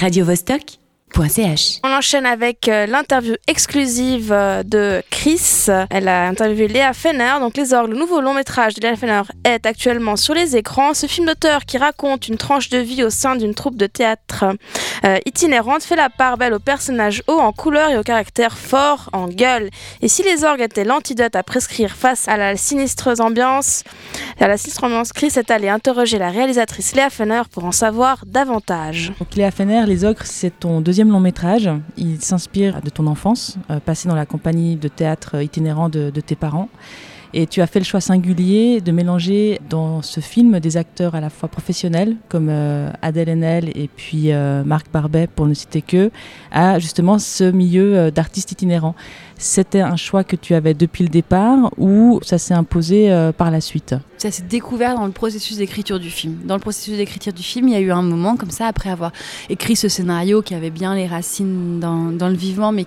radiovostok.ch. On enchaîne avec euh, l'interview exclusive euh, de Chris. Elle a interviewé Léa Fenner. Donc Les Orgues, le nouveau long métrage de Léa Fenner est actuellement sur les écrans. Ce film d'auteur qui raconte une tranche de vie au sein d'une troupe de théâtre euh, itinérante fait la part belle aux personnages hauts en couleur et au caractère fort en gueule. Et si Les Orgues étaient l'antidote à prescrire face à la sinistreuse ambiance, à la sinistre ambiance, Chris est allé interroger la réalisatrice Léa Fenner pour en savoir davantage. Donc Léa Fenner, Les Ogres, c'est ton deuxième long métrage. Il s'inspire de ton enfance, euh, passée dans la compagnie de théâtre itinérant de, tes parents. Et tu as fait le choix singulier de mélanger dans ce film des acteurs à la fois professionnels, comme euh, Adèle Haenel et puis euh, Marc Barbet, pour ne citer que, à justement ce milieu d'artistes itinérants. C'était un choix que tu avais depuis le départ ou ça s'est imposé euh, par la suite? Ça s'est découvert dans le processus d'écriture du film. Dans le processus d'écriture du film, il y a eu un moment comme ça, après avoir écrit ce scénario qui avait bien les racines dans, le vivant, mais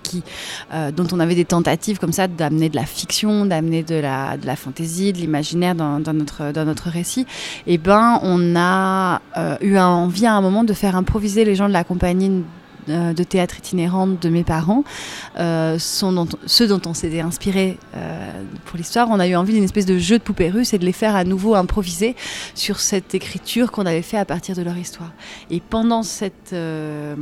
euh, dont on avait des tentatives comme ça d'amener de la fiction, d'amener de la, de fantaisie, de l'imaginaire dans, notre, dans notre récit. Et ben, on a euh, eu envie à un moment de faire improviser les gens de la compagnie de théâtre itinérante de mes parents, euh, sont ceux dont on s'était inspiré euh, pour l'histoire. On a eu envie d'une espèce de jeu de poupées russes et de les faire à nouveau improviser sur cette écriture qu'on avait fait à partir de leur histoire. Et pendant cette euh,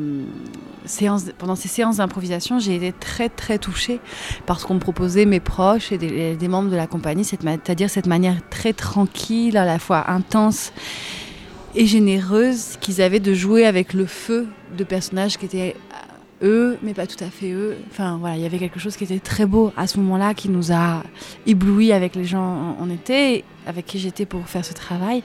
séance, pendant ces séances d'improvisation, j'ai été très très touchée par ce qu'on me proposait mes proches et des membres de la compagnie, c'est-à-dire cette manière très tranquille, à la fois intense et généreuse qu'ils avaient de jouer avec le feu de personnages qui étaient eux, mais pas tout à fait eux. Enfin voilà, il y avait quelque chose qui était très beau à ce moment-là, qui nous a éblouis avec les gens on était, avec qui j'étais pour faire ce travail.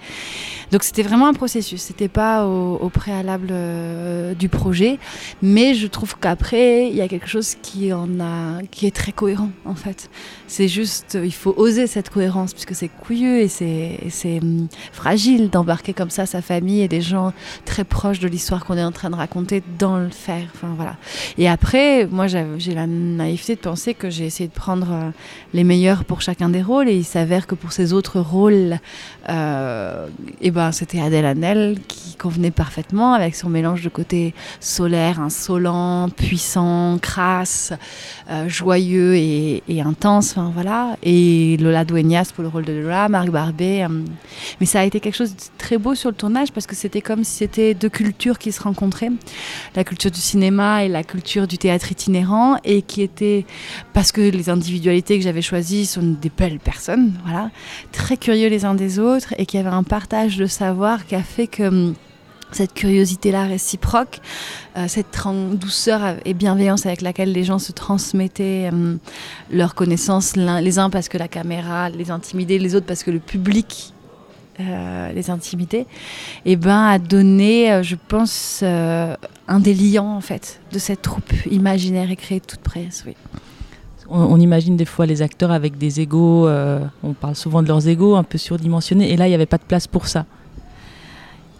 Donc c'était vraiment un processus, c'était pas au, préalable euh, du projet, mais je trouve qu'après il y a quelque chose qui en a, qui est très cohérent en fait. C'est juste, il faut oser cette cohérence puisque c'est couilleux et c'est c'est hum, fragile d'embarquer comme ça sa famille et des gens très proches de l'histoire qu'on est en train de raconter dans le faire. Enfin voilà. Et après, moi j'ai la naïveté de penser que j'ai essayé de prendre euh, les meilleurs pour chacun des rôles et il s'avère que pour ces autres rôle, euh, et ben c'était Adèle Hanel qui convenait parfaitement avec son mélange de côté solaire, insolent, puissant, crasse, euh, joyeux et, et, intense. Enfin voilà. Et Lola Dueñas pour le rôle de Lola, Marc Barbet. Euh, mais ça a été quelque chose de très beau sur le tournage parce que c'était comme si c'était deux cultures qui se rencontraient, la culture du cinéma et la culture du théâtre itinérant, et qui était parce que les individualités que j'avais choisies sont des belles personnes, voilà, très curieux les uns des autres et qu'il y avait un partage de savoir qui a fait que hum, cette curiosité-là réciproque, euh, cette douceur et bienveillance avec laquelle les gens se transmettaient euh, leurs connaissances, les uns parce que la caméra les intimidait, les autres parce que le public euh, les intimidait, et ben a donné, euh, je pense, un des liants en fait de cette troupe imaginaire et créée toute presse. Oui on, imagine des fois les acteurs avec des égaux, euh, on parle souvent de leurs égaux un peu surdimensionnés, et là il n'y avait pas de place pour ça.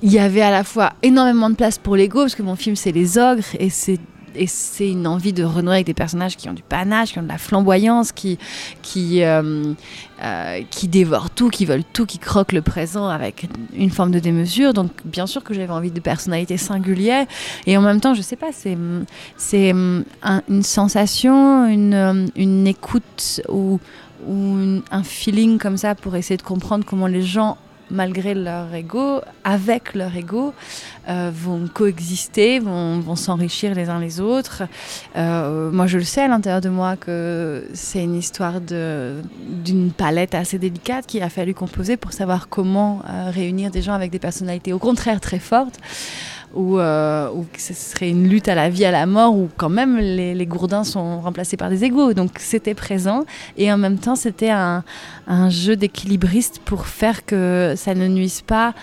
Il y avait à la fois énormément de place pour l'ego, parce que mon film c'est les ogres, et c'est et c'est une envie de renouer avec des personnages qui ont du panache, qui ont de la flamboyance, qui, qui, euh, euh, qui dévorent tout, qui veulent tout, qui croquent le présent avec une forme de démesure. Donc, bien sûr que j'avais envie de personnalités singulières. Et en même temps, je sais pas, c'est, c'est un, une sensation, une, une écoute ou, ou un feeling comme ça pour essayer de comprendre comment les gens malgré leur ego, avec leur ego, euh, vont coexister, vont, vont s'enrichir les uns les autres. Euh, moi, je le sais à l'intérieur de moi que c'est une histoire d'une palette assez délicate qu'il a fallu composer pour savoir comment euh, réunir des gens avec des personnalités au contraire très fortes où, euh, où ce serait une lutte à la vie, à la mort, où quand même les, les gourdins sont remplacés par des égaux. Donc c'était présent et en même temps c'était un, un jeu d'équilibriste pour faire que ça ne nuise pas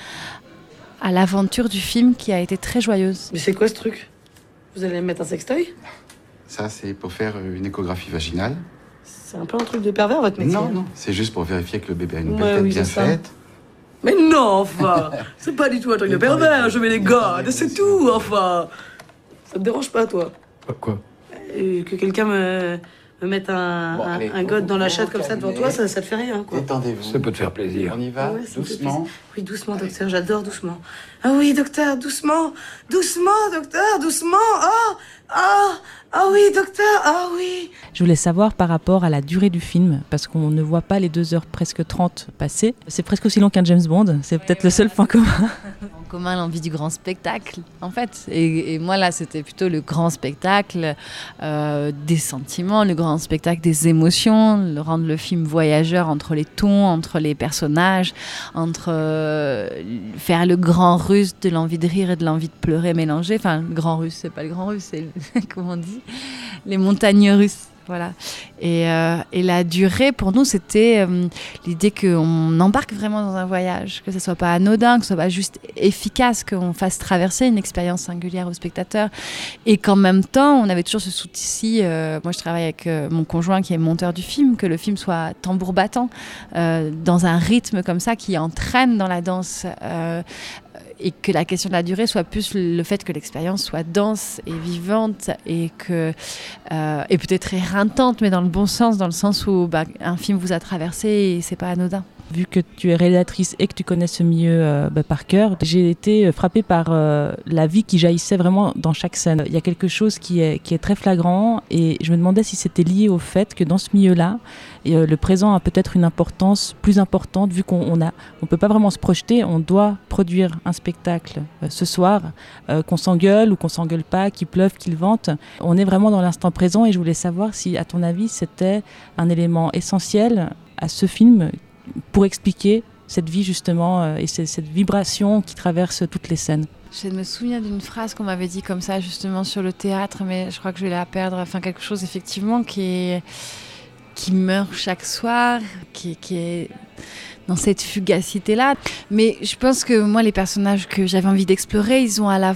à l'aventure du film qui a été très joyeuse. Mais c'est quoi ce truc? Vous allez me mettre un sextoy? Ça c'est pour faire une échographie vaginale. C'est un peu un truc de pervers votre métier. Non, non, c'est juste pour vérifier que le bébé a une ouais, oui, bien faite. Mais non, enfin. C'est pas du tout un truc de pervers, je mets les gardes, c'est tout, enfin. Ça te dérange pas, toi Quoi? Et Que quelqu'un me, me mettre un, Bon, un, allez, un vous- god dans la chatte comme ça devant toi, ça, ça te fait rien, quoi. Détendez-vous. Ça peut te faire plaisir. On y va, Ouais, doucement. Oui, doucement, docteur, j'adore doucement. Ah oui, docteur, doucement, doucement, docteur, doucement. Ah, ah, ah oui, docteur, ah oui. Je voulais savoir par rapport à la durée du film, parce qu'on ne voit pas les 2 heures presque 30 passer. C'est presque aussi long qu'un James Bond, c'est peut-être le seul point commun. Commun l'envie du grand spectacle, en fait. Et, moi, là, c'était plutôt le grand spectacle euh, des sentiments, le grand spectacle des émotions, le rendre le film voyageur entre les tons, entre les personnages, entre euh, faire le grand russe de l'envie de rire et de l'envie de pleurer mélangé. Enfin, le grand russe, c'est pas le grand russe, c'est comment on dit Les montagnes russes. Voilà. Et, euh, et la durée, pour nous, c'était euh, l'idée qu'on embarque vraiment dans un voyage, que ce soit pas anodin, que ce soit pas juste efficace, qu'on fasse traverser une expérience singulière au spectateur. Et qu'en même temps, on avait toujours ce souci. euh, moi, je travaille avec euh, mon conjoint qui est monteur du film, que le film soit tambour battant, dans un rythme comme ça qui entraîne dans la danse. Et que la question de la durée soit plus le fait que l'expérience soit dense et vivante et que euh, et peut-être éreintante mais dans le bon sens dans le sens où bah, un film vous a traversé et c'est pas anodin Vu que tu es réalisatrice et que tu connais ce milieu euh, bah, par cœur, j'ai été frappée par euh, la vie qui jaillissait vraiment dans chaque scène. Il y a quelque chose qui est, très flagrant et je me demandais si c'était lié au fait que dans ce milieu-là, euh, le présent a peut-être une importance plus importante vu qu'on on a, on peut pas vraiment se projeter, on doit produire un spectacle euh, ce soir, euh, qu'on s'engueule ou qu'on s'engueule pas, qu'il pleuve, qu'il vente. On est vraiment dans l'instant présent et je voulais savoir si, à ton avis, c'était un élément essentiel à ce film pour expliquer cette vie justement euh, et cette, vibration qui traverse toutes les scènes. Je me souviens d'une phrase qu'on m'avait dit comme ça justement sur le théâtre, mais je crois que je vais la perdre. Enfin, quelque chose effectivement qui qui meurt chaque soir, qui, qui est dans cette fugacité-là. Mais je pense que moi, les personnages que j'avais envie d'explorer, ils ont à la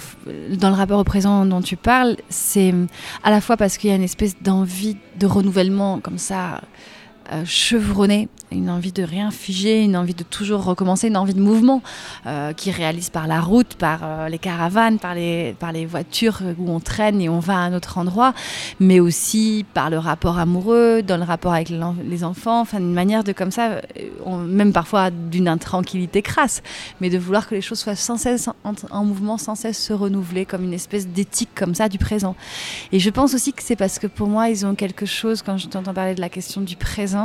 dans le rapport au présent dont tu parles, c'est à la fois parce qu'il y a une espèce d'envie de renouvellement comme ça. Euh, chevronné, une envie de rien figer, une envie de toujours recommencer, une envie de mouvement euh, qui réalise par la route, par euh, les caravanes, par les, par les voitures où on traîne et on va à un autre endroit, mais aussi par le rapport amoureux, dans le rapport avec les enfants, enfin une manière de comme ça, euh, même parfois d'une intranquillité crasse, mais de vouloir que les choses soient sans cesse en, en mouvement, sans cesse se renouveler, comme une espèce d'éthique comme ça du présent. Et je pense aussi que c'est parce que pour moi, ils ont quelque chose, quand je t'entends parler de la question du présent,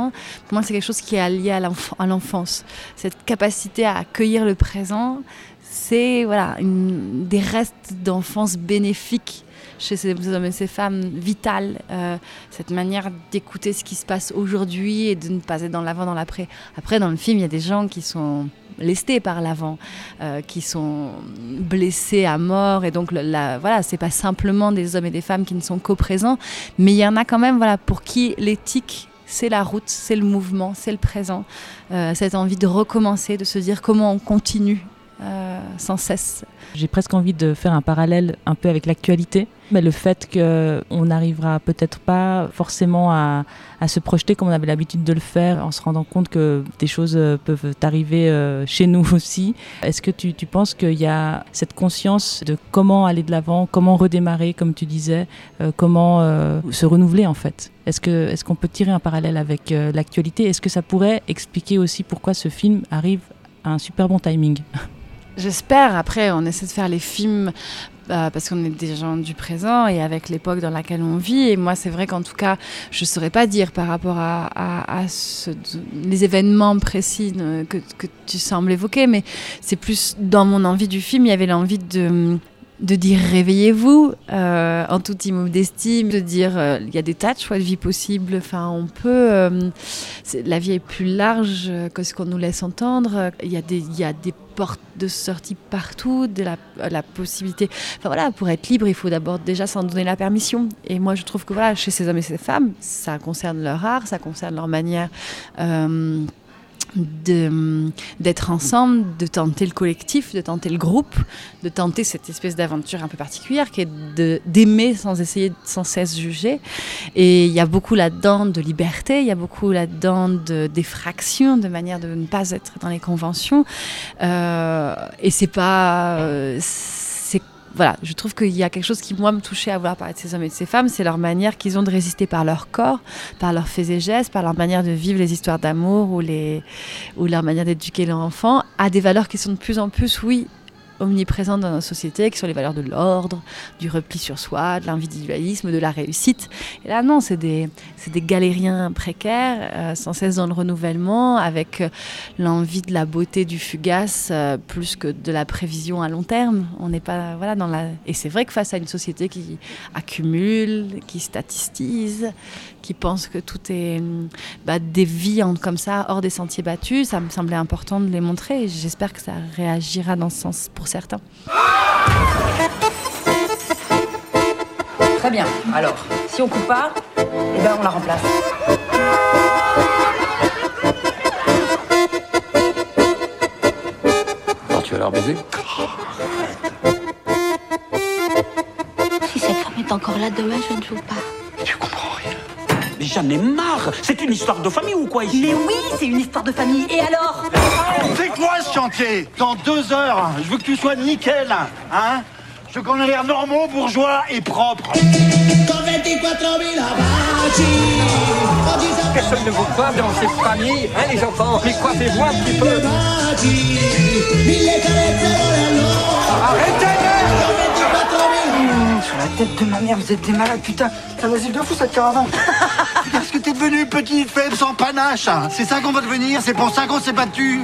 pour moi, c'est quelque chose qui est lié à l'enf- à l'enfance. Cette capacité à accueillir le présent, c'est voilà, des restes d'enfance bénéfiques chez ces hommes et ces femmes, vitales. euh, cette manière d'écouter ce qui se passe aujourd'hui et de ne pas être dans l'avant, dans l'après. Après, dans le film, il y a des gens qui sont lestés par l'avant, euh, qui sont blessés à mort. Et donc, la, voilà, c'est pas simplement des hommes et des femmes qui ne sont qu'au présent, mais il y en a quand même voilà, pour qui l'éthique c'est la route, c'est le mouvement, c'est le présent, euh, cette envie de recommencer, de se dire comment on continue euh, sans cesse. J'ai presque envie de faire un parallèle un peu avec l'actualité, mais le fait qu'on n'arrivera peut-être pas forcément à, se projeter comme on avait l'habitude de le faire, en se rendant compte que des choses euh, peuvent arriver euh, chez nous aussi. Est-ce que tu, penses qu'il y a cette conscience de comment aller de l'avant, comment redémarrer, comme tu disais, comment se renouveler en fait? Est-ce qu'on peut tirer un parallèle avec l'actualité? Est-ce que ça pourrait expliquer aussi pourquoi ce film arrive à un super bon timing? J'espère, après, on essaie de faire les films euh, parce qu'on est des gens du présent et avec l'époque dans laquelle on vit. Et moi, c'est vrai qu'en tout cas, je ne saurais pas dire par rapport à, à, à ce- les événements précis euh, que, que tu sembles évoquer, mais c'est plus dans mon envie du film, il y avait l'envie de de dire réveillez-vous euh, en toute modestie, de dire euh, il y a des tas de choix de vie possibles. Enfin, on peut. euh, la vie est plus large que ce qu'on nous laisse entendre. Il y a des, y a des portes de sortie partout, de la, la possibilité. Enfin voilà, pour être libre, il faut d'abord déjà s'en donner la permission. Et moi, je trouve que voilà, chez ces hommes et ces femmes, ça concerne leur art, ça concerne leur manière. D'être ensemble, de tenter le collectif, de tenter le groupe, de tenter cette espèce d'aventure un peu particulière qui est d'aimer sans essayer de sans cesse juger. Et il y a beaucoup là-dedans de liberté, il y a beaucoup là-dedans de- d'effraction, de manière de ne pas être dans les conventions. Euh, et c'est pas. euh, voilà, je trouve qu'il y a quelque chose qui, moi, me touchait à voir parler de ces hommes et de ces femmes, c'est leur manière qu'ils ont de résister par leur corps, par leurs faits et gestes, par leur manière de vivre les histoires d'amour ou, les, ou leur manière d'éduquer leur enfant à des valeurs qui sont de plus en plus, oui, omniprésentes dans notre société, qui sont les valeurs de l'ordre, du repli sur soi, de l'individualisme, de la réussite. Et là, non, c'est des, des galériens précaires, euh, sans cesse dans le renouvellement, avec euh, l'envie de la beauté du fugace, euh, plus que de la prévision à long terme. On n'est pas, voilà, dans la... Et c'est vrai que face à une société qui accumule, qui statistise, qui pense que tout est bah, des vies comme ça, hors des sentiers battus, ça me semblait important de les montrer. J'espère que ça réagira dans ce sens pour certains. Très bien. Alors, si on coupe pas, eh ben on la remplace. Alors tu vas leur baiser Si cette femme est encore là demain, je ne joue pas. J'en ai marre. C'est une histoire de famille ou quoi ici Mais oui, c'est une histoire de famille. Et alors C'est quoi ce chantier. Dans deux heures, je veux que tu sois nickel, hein. Je veux qu'on ait l'air normaux, bourgeois et propre. Personne ne vous voit dans cette famille, hein les enfants. Mais coiffez-vous un petit peu. Arrêtez Sur la tête de ma mère, vous êtes des malades, putain. C'est un asile de fou cette caravane. Qu'est-ce que t'es devenu petit, faible, sans panache C'est ça qu'on va devenir, c'est pour ça qu'on s'est battu.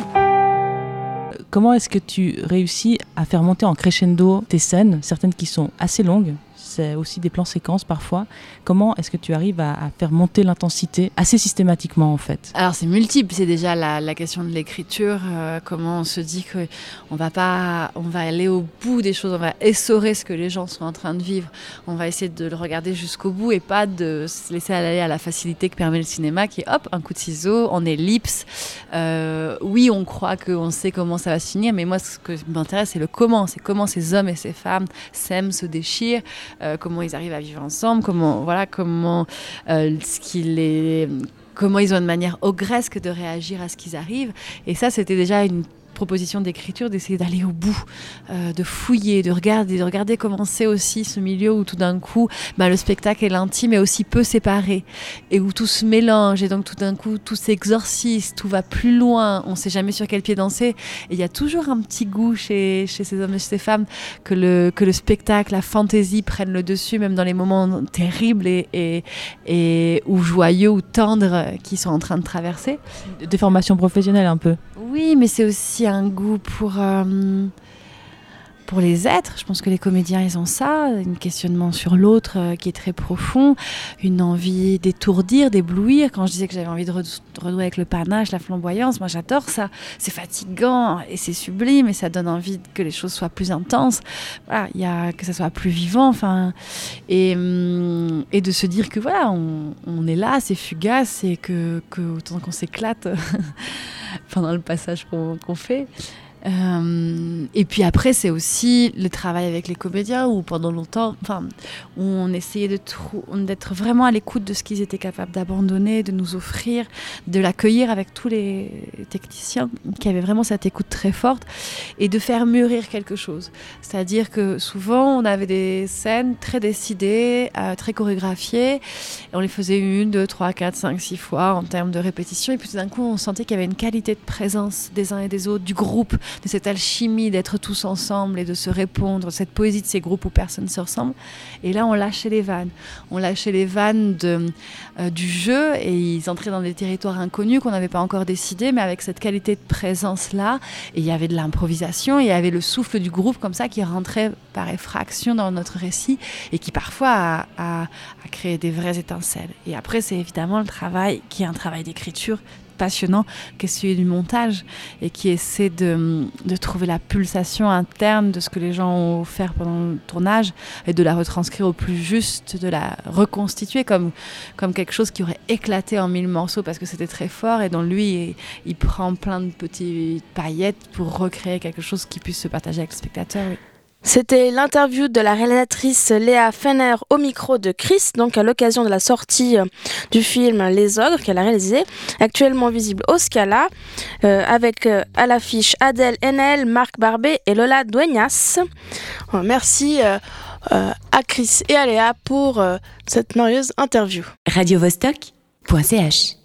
Comment est-ce que tu réussis à faire monter en crescendo tes scènes, certaines qui sont assez longues c'est aussi des plans séquences parfois. Comment est-ce que tu arrives à, faire monter l'intensité assez systématiquement en fait? Alors c'est multiple, c'est déjà la, question de l'écriture, euh, comment on se dit qu'on va pas, on va aller au bout des choses, on va essorer ce que les gens sont en train de vivre, on va essayer de le regarder jusqu'au bout et pas de se laisser aller à la facilité que permet le cinéma qui est hop, un coup de ciseau, en ellipse. Euh, oui, on croit qu'on sait comment ça va se finir, mais moi ce que m'intéresse c'est le comment, c'est comment ces hommes et ces femmes s'aiment, se déchirent, euh, comment ils arrivent à vivre ensemble, comment, voilà, comment, euh, ce comment ils ont une manière ogresque de réagir à ce qu'ils arrivent. Et ça, c'était déjà une proposition d'écriture, d'essayer d'aller au bout, euh, de fouiller, de regarder, de regarder comment c'est aussi ce milieu où tout d'un coup, bah, le spectacle et l'intime est aussi peu séparé et où tout se mélange et donc tout d'un coup tout s'exorcise, tout va plus loin, on ne sait jamais sur quel pied danser. Et il y a toujours un petit goût chez, chez ces hommes et ces femmes que le, que le spectacle, la fantaisie prennent le dessus, même dans les moments terribles et, et, et ou joyeux ou tendres qu'ils sont en train de traverser. Des formations professionnelles un peu. Oui, mais c'est aussi un goût pour, euh, pour les êtres. Je pense que les comédiens, ils ont ça, un questionnement sur l'autre euh, qui est très profond, une envie d'étourdir, d'éblouir. Quand je disais que j'avais envie de renouer avec le panache, la flamboyance, moi j'adore ça. C'est fatigant et c'est sublime et ça donne envie que les choses soient plus intenses. Voilà, y a, que ça soit plus vivant. Enfin, et, hum, de se dire que voilà, on, on est là, c'est fugace et que, que autant qu'on s'éclate pendant le passage qu'on fait. Euh, et puis après, c'est aussi le travail avec les comédiens où pendant longtemps, enfin, on essayait d'être vraiment à l'écoute de ce qu'ils étaient capables d'abandonner, de nous offrir, de l'accueillir avec tous les techniciens qui avaient vraiment cette écoute très forte et de faire mûrir quelque chose. C'est-à-dire que souvent, on avait des scènes très décidées, euh, très chorégraphiées, et on les faisait une, deux, trois, quatre, cinq, six fois en termes de répétition, et puis tout d'un coup, on sentait qu'il y avait une qualité de présence des uns et des autres, du groupe de cette alchimie d'être tous ensemble et de se répondre, cette poésie de ces groupes où personne ne se ressemble. Et là, on lâchait les vannes. On lâchait les vannes de, euh, du jeu et ils entraient dans des territoires inconnus qu'on n'avait pas encore décidé, mais avec cette qualité de présence-là. Et il y avait de l'improvisation, il y avait le souffle du groupe comme ça qui rentrait par effraction dans notre récit et qui parfois a, a créé des vraies étincelles. Et après, c'est évidemment le travail qui est un travail d'écriture passionnant qui est celui du montage et qui essaie de, de, trouver la pulsation interne de ce que les gens ont offert pendant le tournage et de la retranscrire au plus juste, de la reconstituer comme, comme quelque chose qui aurait éclaté en mille morceaux parce que c'était très fort et dont lui, il, prend plein de petites paillettes pour recréer quelque chose qui puisse se partager avec le spectateur. C'était l'interview de la réalisatrice Léa Fenner au micro de Chris, donc à l'occasion de la sortie euh, du film Les Ogres qu'elle a réalisé, actuellement visible au Scala, euh, avec euh, à l'affiche Adèle Haenel, Marc Barbet et Lola Dueñas. merci à Chris et à Léa pour cette merveilleuse interview. Radio -Vostok .ch